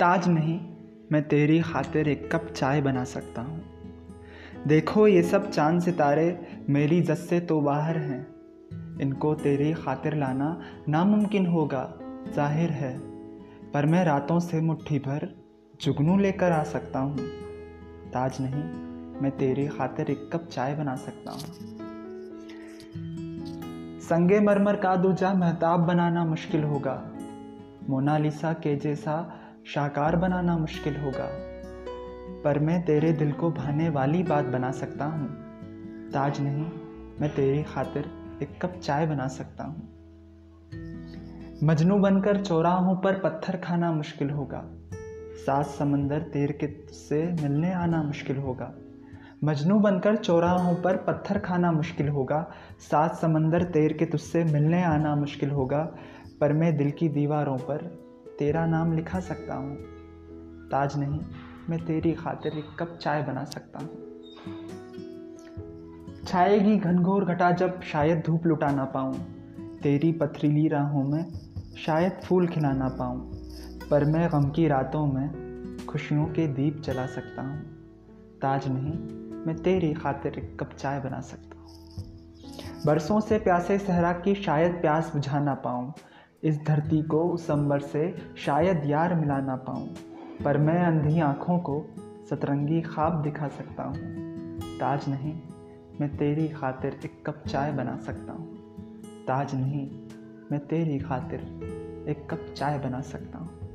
ताज नहीं, मैं तेरी खातिर एक कप चाय बना सकता हूँ। देखो ये सब चाँद सितारे मेरी जस से तो बाहर हैं। इनको तेरी खातिर लाना नामुमकिन होगा, ज़ाहिर है। पर मैं रातों से मुट्ठी भर जुगनू लेकर आ सकता हूँ। ताज नहीं, मैं तेरी खातिर एक कप चाय बना सकता हूँ। संगे मरमर का दूजा महताब बनाना मुश्किल होगा। मोनालिसा के जैसा शाकार बनाना मुश्किल होगा। पर मैं तेरे दिल को भाने वाली बात बना सकता हूँ। ताज नहीं, मैं तेरी खातिर एक कप चाय बना सकता हूँ। मजनू बनकर चौराहों पर पत्थर खाना मुश्किल होगा। सात समंदर तेर के से मिलने आना मुश्किल होगा। मजनू बनकर चौराहों पर पत्थर खाना मुश्किल होगा। सात समंदर तेर के तुझसे मिलने आना मुश्किल होगा। पर मैं दिल की दीवारों पर तेरा नाम लिखा सकता हूँ। ताज नहीं, मैं तेरी खातिर एक कप चाय बना सकता हूँ। छाएगी घनघोर घटा जब शायद धूप लुटा ना पाऊँ। तेरी पथरीली राहों में शायद फूल खिला ना पाऊँ। पर मैं गम की रातों में खुशियों के दीप जला सकता हूँ। ताज नहीं, मैं तेरी खातिर एक कप चाय बना सकता हूँ। बरसों से प्यासे सहरा की शायद प्यास बुझा ना पाऊँ। इस धरती को उस अंबर से शायद यार मिला ना पाऊँ, पर मैं अंधी आँखों को सतरंगी ख्वाब दिखा सकता हूँ। ताज नहीं, मैं तेरी खातिर एक कप चाय बना सकता हूँ। ताज नहीं, मैं तेरी खातिर एक कप चाय बना सकता हूँ।